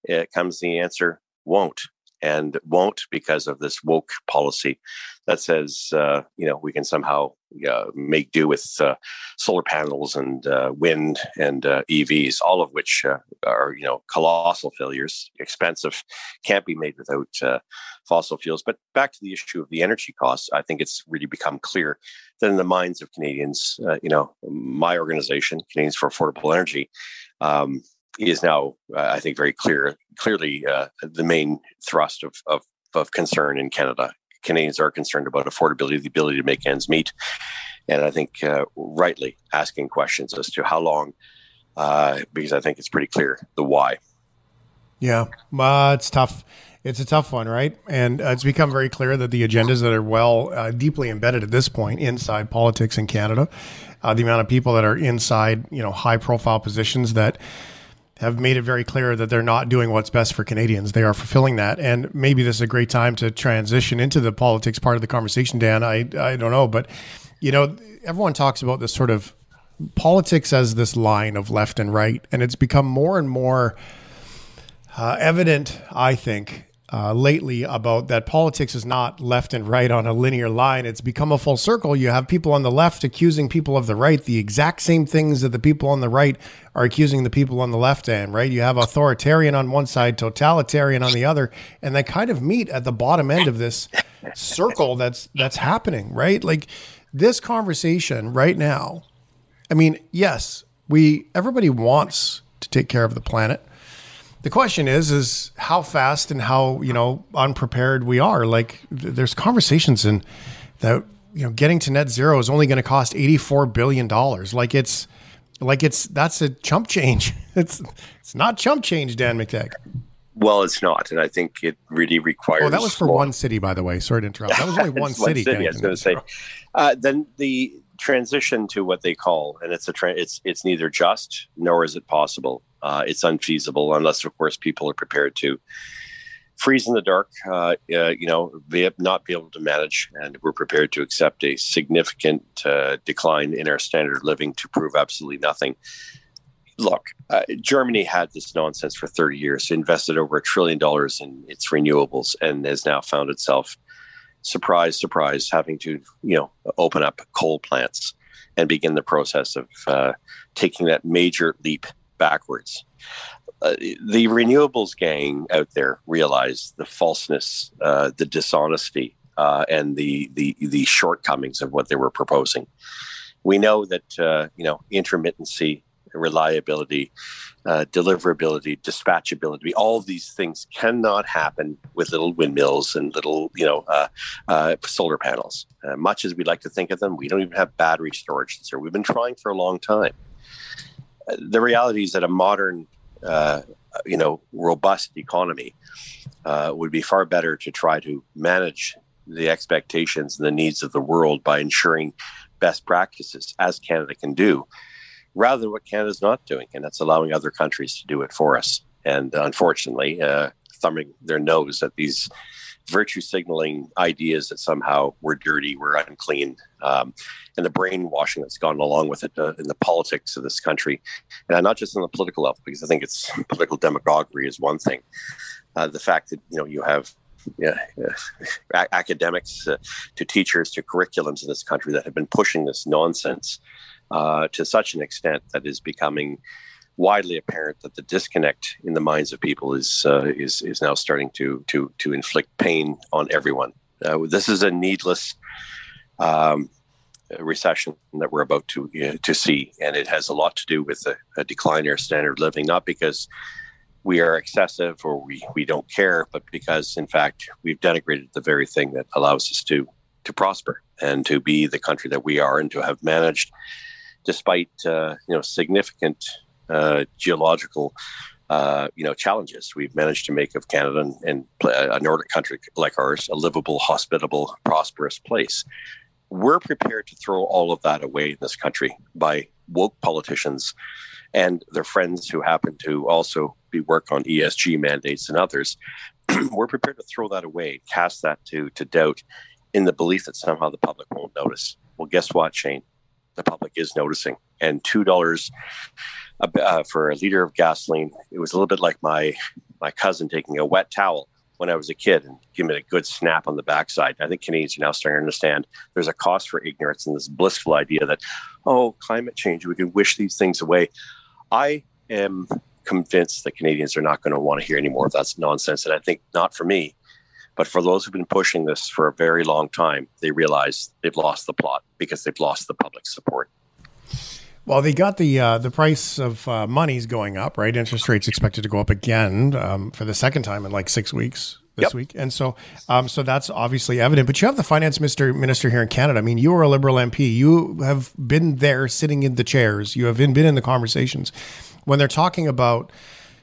It comes the answer won't. and won't because of this woke policy that says uh, you know we can somehow uh, make do with uh, solar panels and uh, wind and uh, EVs, all of which uh, are you know colossal failures, expensive, can't be made without fossil fuels. But back to the issue of the energy costs, I think it's really become clear that in the minds of Canadians, you know, my organization, Canadians for Affordable Energy. Um, is now, I think, very clear, clearly the main thrust of, of of concern in Canada. Canadians are concerned about affordability, the ability to make ends meet, and I think uh, rightly asking questions as to how long, uh, because I think it's pretty clear the why. Yeah, uh, it's tough. It's a tough one, right? And uh, it's become very clear that the agendas that are well uh, deeply embedded at this point inside politics in Canada, uh, the amount of people that are inside, you know, high profile positions that have made it very clear that they're not doing what's best for Canadians. They are fulfilling that. And maybe this is a great time to transition into the politics part of the conversation, Dan. I, I don't know. But, you know, everyone talks about this sort of politics as this line of left and right. And it's become more and more uh, evident, I think, uh, lately about that politics is not left and right on a linear line. It's become a full circle. You have people on the left accusing people of the right the exact same things that the people on the right are accusing the people on the left and right. You have authoritarian on one side, totalitarian on the other, and they kind of meet at the bottom end of this circle that's that's happening, right? Like this conversation right now. I mean, yes, we everybody wants to take care of the planet the question is is how fast and how you know unprepared we are. Like th- there's conversations in that you know getting to net zero is only going to cost 84 billion dollars. Like it's like it's that's a chump change. It's it's not chump change dan mcteague well it's not and i think it really requires oh that was for more. one city by the way. Sorry to interrupt. That was only one, city, one city i was going to say. Uh, then the transition to what they call and it's a tra- it's it's neither just nor is it possible uh, it's unfeasible unless, of course, people are prepared to freeze in the dark, uh, uh, you know, be, not be able to manage, and we're prepared to accept a significant uh, decline in our standard of living to prove absolutely nothing. Look, uh, Germany had this nonsense for 30 years, invested over a trillion dollars in its renewables, and has now found itself, surprise, surprise, having to, you know, open up coal plants and begin the process of uh, taking that major leap backwards. Uh, the renewables gang out there realize the falseness, uh, the dishonesty, uh, and the, the the shortcomings of what they were proposing. We know that uh, you know intermittency, reliability, uh, deliverability, dispatchability, all these things cannot happen with little windmills and little you know uh, solar panels. much as we like to think of them, we don't even have battery storage here. We've been trying for a long time the reality is that a modern, uh, you know, robust economy uh, would be far better to try to manage the expectations and the needs of the world by ensuring best practices, as Canada can do, rather than what Canada's not doing, and that's allowing other countries to do it for us. And unfortunately, uh, thumbing their nose at these virtue signaling ideas that somehow we're dirty, we're unclean, um, and the brainwashing that's gone along with it uh, in the politics of this country, and not just on the political level, because I think it's political demagoguery is one thing. Uh, the fact that you know you have yeah, uh, academics uh, to teachers to curriculums in this country that have been pushing this nonsense uh, to such an extent that is becoming widely apparent that the disconnect in the minds of people is uh, is is now starting to to to inflict pain on everyone. Uh, this is a needless um, recession that we're about to uh, to see, and it has a lot to do with a, a decline in our standard of living, not because we are excessive or we, we don't care, but because in fact we've denigrated the very thing that allows us to to prosper and to be the country that we are and to have managed, despite uh, you know significant uh, geological uh, you know challenges we've managed to make of Canada and, and, a Nordic country like ours a livable, hospitable, prosperous place. We're prepared to throw all of that away in this country by woke politicians and their friends who happen to also be work on ESG mandates and others. We're prepared to throw that away, cast that to to doubt, in the belief that somehow the public won't notice. Well, guess what, Shane? The public is noticing, and two dollars uh, for a liter of gasoline. It was a little bit like my my cousin taking a wet towel when I was a kid and give it a good snap on the backside. I think Canadians are now starting to understand there's a cost for ignorance and this blissful idea that, oh, climate change, we can wish these things away. I am convinced that Canadians are not going to want to hear any more of that nonsense. And I think not for me, but for those who've been pushing this for a very long time, they realize they've lost the plot because they've lost the public support. Well, they got the uh, the price of uh, money's going up, right? Interest rates expected to go up again um, for the second time in like six weeks this Yep. week, and so um, so that's obviously evident. But you have the finance minister minister here in Canada. I mean, you are a Liberal MP. You have been there, sitting in the chairs. You have been been in the conversations when they're talking about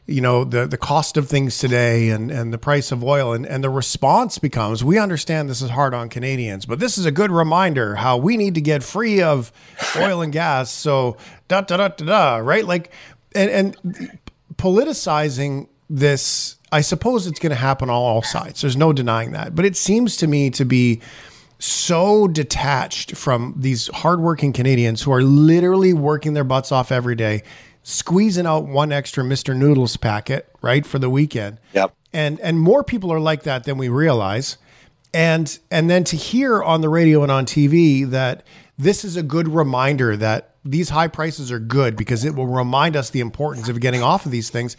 you know the the cost of things today and and the price of oil and and the response becomes we understand this is hard on Canadians but this is a good reminder how we need to get free of oil and gas. So da da da da da right? Like and and politicizing this I suppose it's going to happen on all sides. There's no denying that. But it seems to me to be so detached from these hardworking Canadians who are literally working their butts off every day, squeezing out one extra Mr. Noodles packet, right, for the weekend. Yep. And and more people are like that than we realize. And and then to hear on the radio and on TV that this is a good reminder that these high prices are good because it will remind us the importance of getting off of these things.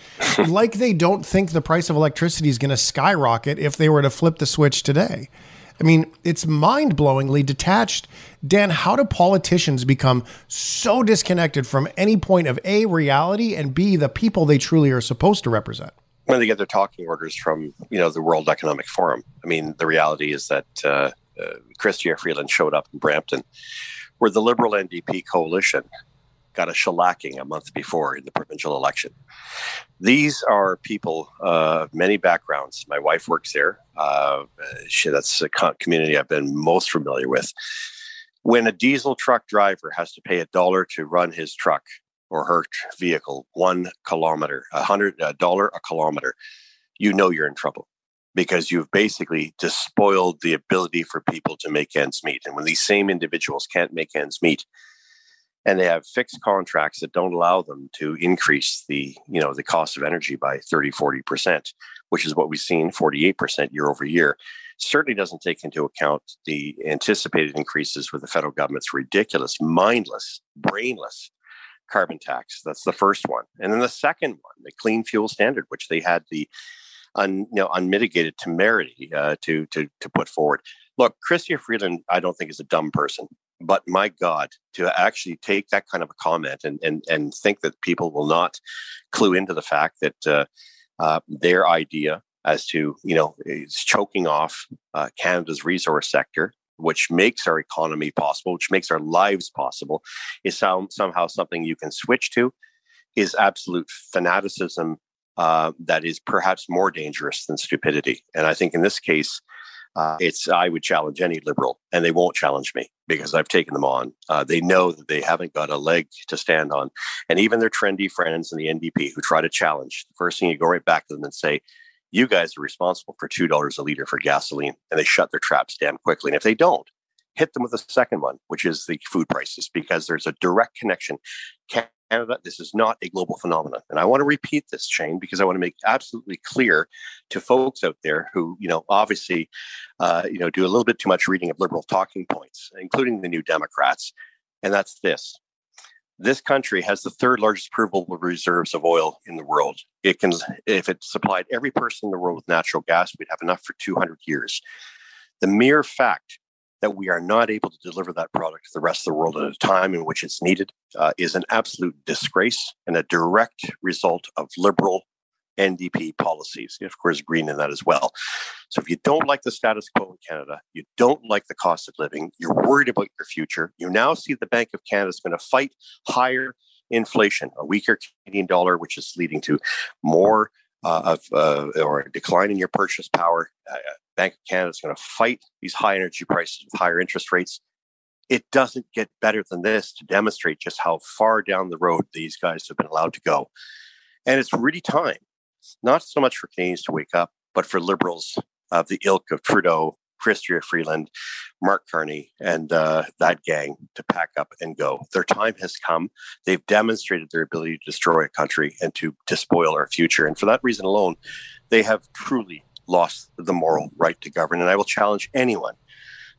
like they don't think the price of electricity is going to skyrocket if they were to flip the switch today. I mean, it's mind blowingly detached. Dan, how do politicians become so disconnected from any point of A, reality, and B, the people they truly are supposed to represent? when they get their talking orders from you know the World Economic Forum. I mean, the reality is that uh, uh, Chrystia Freeland showed up in Brampton, where the Liberal NDP coalition got a shellacking a month before in the provincial election. These are people uh, of many backgrounds. My wife works there. Uh, she, that's co- community I've been most familiar with. When a diesel truck driver has to pay a dollar to run his truck or her vehicle one kilometer, a hundred dollar a kilometer, you know you're in trouble because you've basically despoiled the ability for people to make ends meet. And when these same individuals can't make ends meet, and they have fixed contracts that don't allow them to increase the you know the cost of energy by 30 40% which is what we've seen 48% year over year. Certainly doesn't take into account the anticipated increases with the federal government's ridiculous mindless brainless carbon tax. That's the first one. And then the second one the clean fuel standard which they had the un, you know, unmitigated temerity uh, to to to put forward. Look, Chrystia Freeland, I don't think is a dumb person, but my God, to actually take that kind of a comment and and and think that people will not clue into the fact that uh, uh, their idea as to you know is choking off uh, Canada's resource sector. Which makes our economy possible, which makes our lives possible, is some, somehow something you can switch to, is absolute fanaticism uh, that is perhaps more dangerous than stupidity. And I think in this case, uh, it's I would challenge any liberal, and they won't challenge me because I've taken them on. Uh, they know that they haven't got a leg to stand on, and even their trendy friends in the NDP who try to challenge, the first thing you go right back to them and say, "You guys are responsible for two dollars a liter for gasoline," and they shut their traps damn quickly. And if they don't, hit them with a second one, which is the food prices, because there's a direct connection. Canada, this is not a global phenomenon. And I want to repeat this, Shane, because I want to make absolutely clear to folks out there who, you know, obviously, uh, you know, do a little bit too much reading of liberal talking points, including the New Democrats. And that's this. This country has the third largest provable reserves of oil in the world. It can, if it supplied every person in the world with natural gas, we'd have enough for 200 years. The mere fact that we are not able to deliver that product to the rest of the world at a time in which it's needed uh, is an absolute disgrace and a direct result of liberal NDP policies. Of course, green in that as well. So if you don't like the status quo in Canada, you don't like the cost of living, you're worried about your future, you now see the Bank of Canada is going to fight higher inflation, a weaker Canadian dollar, which is leading to more uh, of uh, or a decline in your purchase power. Uh, Bank of Canada is going to fight these high energy prices with higher interest rates. It doesn't get better than this to demonstrate just how far down the road these guys have been allowed to go. And it's really time, not so much for Canadians to wake up, but for liberals of the ilk of Trudeau, Chrystia Freeland, Mark Carney, and uh, that gang to pack up and go. Their time has come. They've demonstrated their ability to destroy a country and to despoil our future. And for that reason alone, they have truly lost the moral right to govern. And I will challenge anyone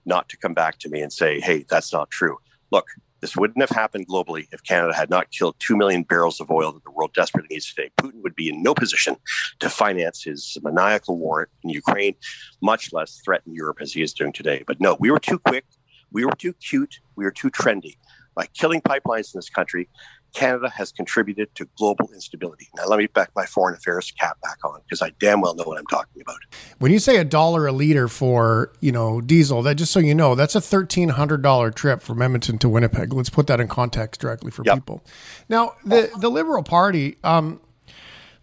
not to come back to me and say, hey, that's not true. Look, this wouldn't have happened globally if Canada had not killed 2 million barrels of oil that the world desperately needs today. Putin would be in no position to finance his maniacal war in Ukraine, much less threaten Europe as he is doing today. But no, we were too quick. We were too cute. We were too trendy. By killing pipelines in this country, Canada has contributed to global instability. Now, let me back my foreign affairs cap back on because I damn well know what I'm talking about. When you say a dollar a liter for you know diesel, that just so you know, that's a thirteen hundred dollar trip from Edmonton to Winnipeg. Let's put that in context directly for Yep. people. Now, the the Liberal Party, um,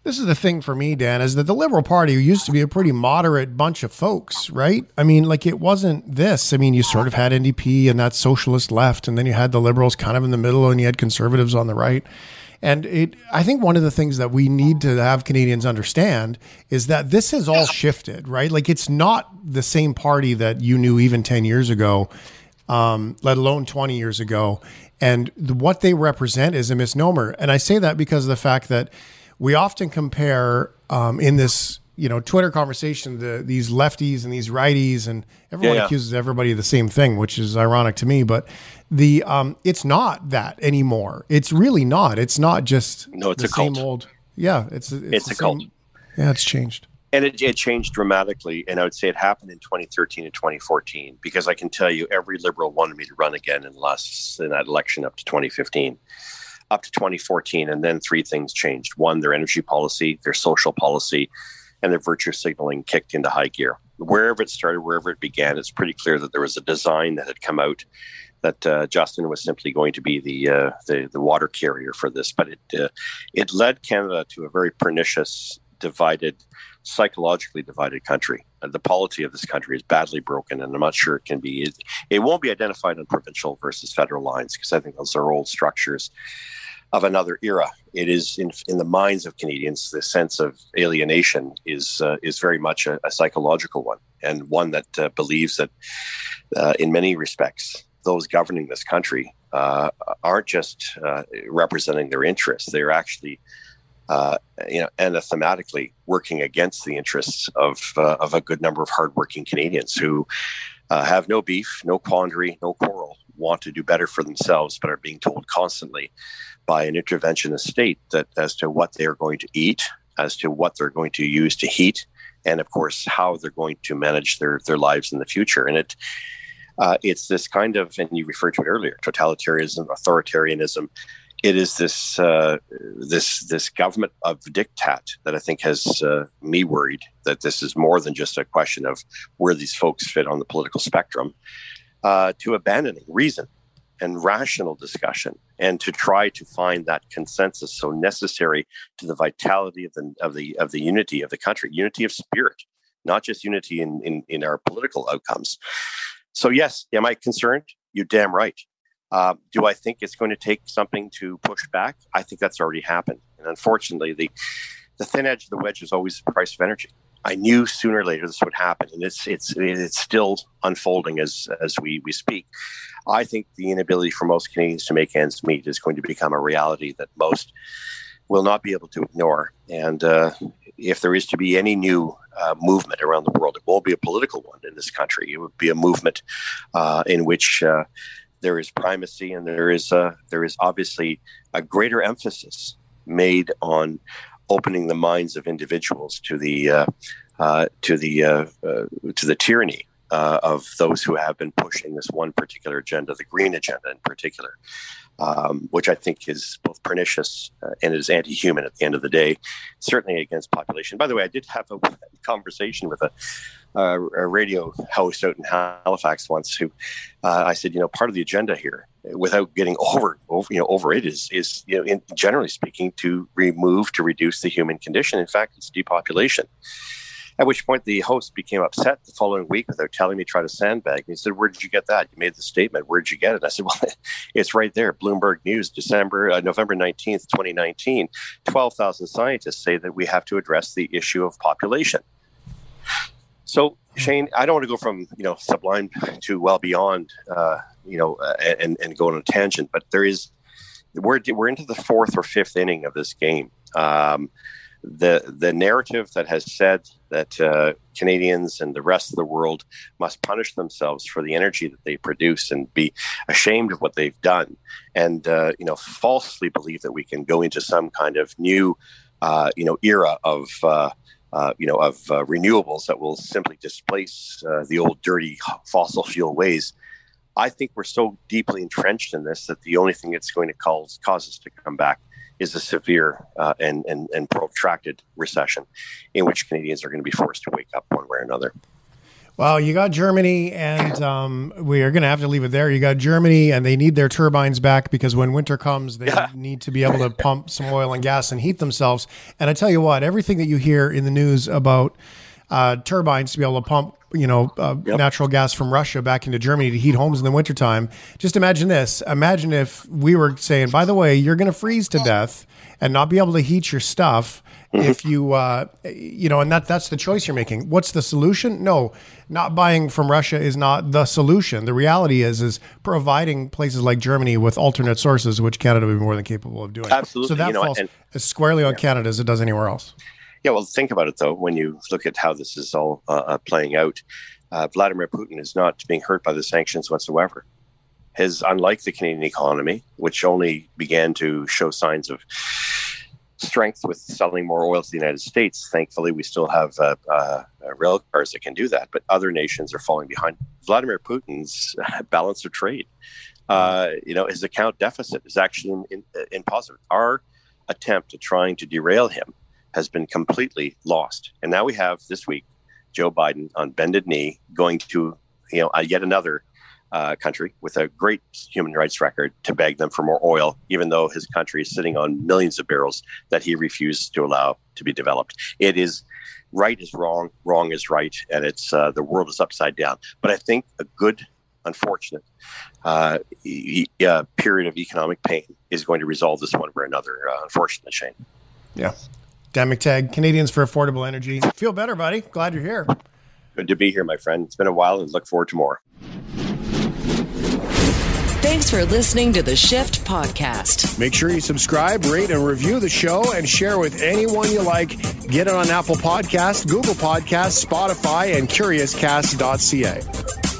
this is the thing for me, Dan, is that the Liberal Party used to be a pretty moderate bunch of folks, right? I mean, like it wasn't this. I mean, you sort of had NDP and that socialist left, and then you had the Liberals kind of in the middle, and you had conservatives on the right. And it, I think one of the things that we need to have Canadians understand is that this has all shifted, right? Like it's not the same party that you knew even 10 years ago, um, let alone 20 years ago. And the, what they represent is a misnomer. And I say that because of the fact that we often compare um, in this, you know, Twitter conversation, the, these lefties and these righties, and everyone Yeah, yeah. accuses everybody of the same thing, which is ironic to me. But the um, it's not that anymore. It's really not. It's not just No, it's the a cult. same old. Yeah, it's it's, It's a cult. Yeah, it's changed. And it, it changed dramatically. And I would say it happened in 2013 and 2014 because I can tell you every liberal wanted me to run again in last in that election up to 2015, up to 2014. And then three things changed. One, their energy policy, their social policy, and their virtue signaling kicked into high gear. Wherever it started, wherever it began, it's pretty clear that there was a design that had come out that uh, Justin was simply going to be the, uh, the the water carrier for this. But it uh, it led Canada to a very pernicious, divided, psychologically divided country. Uh, the polity of this country is badly broken, and I'm not sure it can be. It, it won't be identified on provincial versus federal lines because I think those are old structures of another era. It is in in the minds of Canadians. The sense of alienation is uh, is very much a, a psychological one, and one that uh, believes that, uh, in many respects, those governing this country uh, aren't just uh, representing their interests; they're actually, uh, you know, anathematically working against the interests of uh, of a good number of hardworking Canadians who uh, have no beef, no quandary, no quarrel, want to do better for themselves, but are being told constantly by an interventionist state that as to what they are going to eat, as to what they're going to use to heat, and of course how they're going to manage their their lives in the future. And it uh, it's this kind of, and you referred to it earlier, totalitarianism, authoritarianism. It is this uh, this this government of diktat that I think has uh, me worried that this is more than just a question of where these folks fit on the political spectrum, uh, to abandoning reason and rational discussion, and to try to find that consensus so necessary to the vitality of the of the of the unity of the country, unity of spirit, not just unity in in, in our political outcomes. So yes, am I concerned? You're damn right. Uh, do I think it's going to take something to push back? I think that's already happened, and unfortunately, the the thin edge of the wedge is always the price of energy. I knew sooner or later this would happen, and it's it's it's still unfolding as as we we speak. I think the inability for most Canadians to make ends meet is going to become a reality that most will not be able to ignore. And uh, if there is to be any new uh, movement around the world, it won't be a political one in this country. It would be a movement uh, in which uh, there is primacy and there is uh, there is obviously a greater emphasis made on opening the minds of individuals to the uh, uh, to the uh, uh, to the tyranny uh, of those who have been pushing this one particular agenda, the green agenda in particular, um, which I think is both pernicious uh, and is anti-human at the end of the day, certainly against population. By the way, I did have a conversation with a, a, a radio host out in Halifax once who uh, I said, you know, part of the agenda here, without getting over, over you know, over it is is you know, in, generally speaking, to remove to reduce the human condition. In fact, it's depopulation. At which point the host became upset the following week without telling me try to sandbag. And he said, Where did you get that? You made the statement. Where did you get it? I said, Well, it's right there. Bloomberg News, December, uh, November 19th, 2019. 12,000 scientists say that we have to address the issue of population. So, Shane, I don't want to go from you know sublime to well beyond, uh, you know, uh, and and go on a tangent. But there is, we're we're into the fourth or fifth inning of this game. Um, the the narrative that has said that uh, Canadians and the rest of the world must punish themselves for the energy that they produce and be ashamed of what they've done, and uh, you know falsely believe that we can go into some kind of new uh, you know era of uh, uh, you know of uh, renewables that will simply displace the old dirty fossil fuel ways. I think we're so deeply entrenched in this that the only thing it's going to cause cause us to come back is a severe uh, and, and, and protracted recession in which Canadians are going to be forced to wake up one way or another. Well, you got Germany, and um, we are going to have to leave it there. You got Germany, and they need their turbines back because when winter comes, they yeah. need to be able to pump some oil and gas and heat themselves. And I tell you what, everything that you hear in the news about uh, turbines to be able to pump you know, uh, yep. natural gas from Russia back into Germany to heat homes in the wintertime. Just imagine this. Imagine if we were saying, by the way, you're going to freeze to death and not be able to heat your stuff mm-hmm. if you, uh, you know, and that that's the choice you're making. What's the solution? No, not buying from Russia is not the solution. The reality is, is providing places like Germany with alternate sources, which Canada would be more than capable of doing. Absolutely. So that you know, falls and, as squarely on yeah. Canada as it does anywhere else. Yeah, well, think about it though. When you look at how this is all uh, uh, playing out, uh, Vladimir Putin is not being hurt by the sanctions whatsoever. His, unlike the Canadian economy, which only began to show signs of strength with selling more oil to the United States. Thankfully, we still have uh, uh, rail cars that can do that, but other nations are falling behind. Vladimir Putin's balance of trade, uh, you know, his account deficit is actually in, in, in positive. Our attempt at trying to derail him has been completely lost. And now we have this week Joe Biden on bended knee going to you know yet another uh, country with a great human rights record to beg them for more oil, even though his country is sitting on millions of barrels that he refuses to allow to be developed. It is right is wrong, wrong is right, and it's uh, the world is upside down. But I think a good, unfortunate uh, e- uh, period of economic pain is going to resolve this one way or another. Uh, unfortunately, Shane. Yeah. Dan McTeague, Canadians for Affordable Energy. Feel better, buddy. Glad you're here. Good to be here, my friend. It's been a while and look forward to more. Thanks for listening to the Shift Podcast. Make sure you subscribe, rate, and review the show and share with anyone you like. Get it on Apple Podcasts, Google Podcasts, Spotify, and CuriousCast.ca.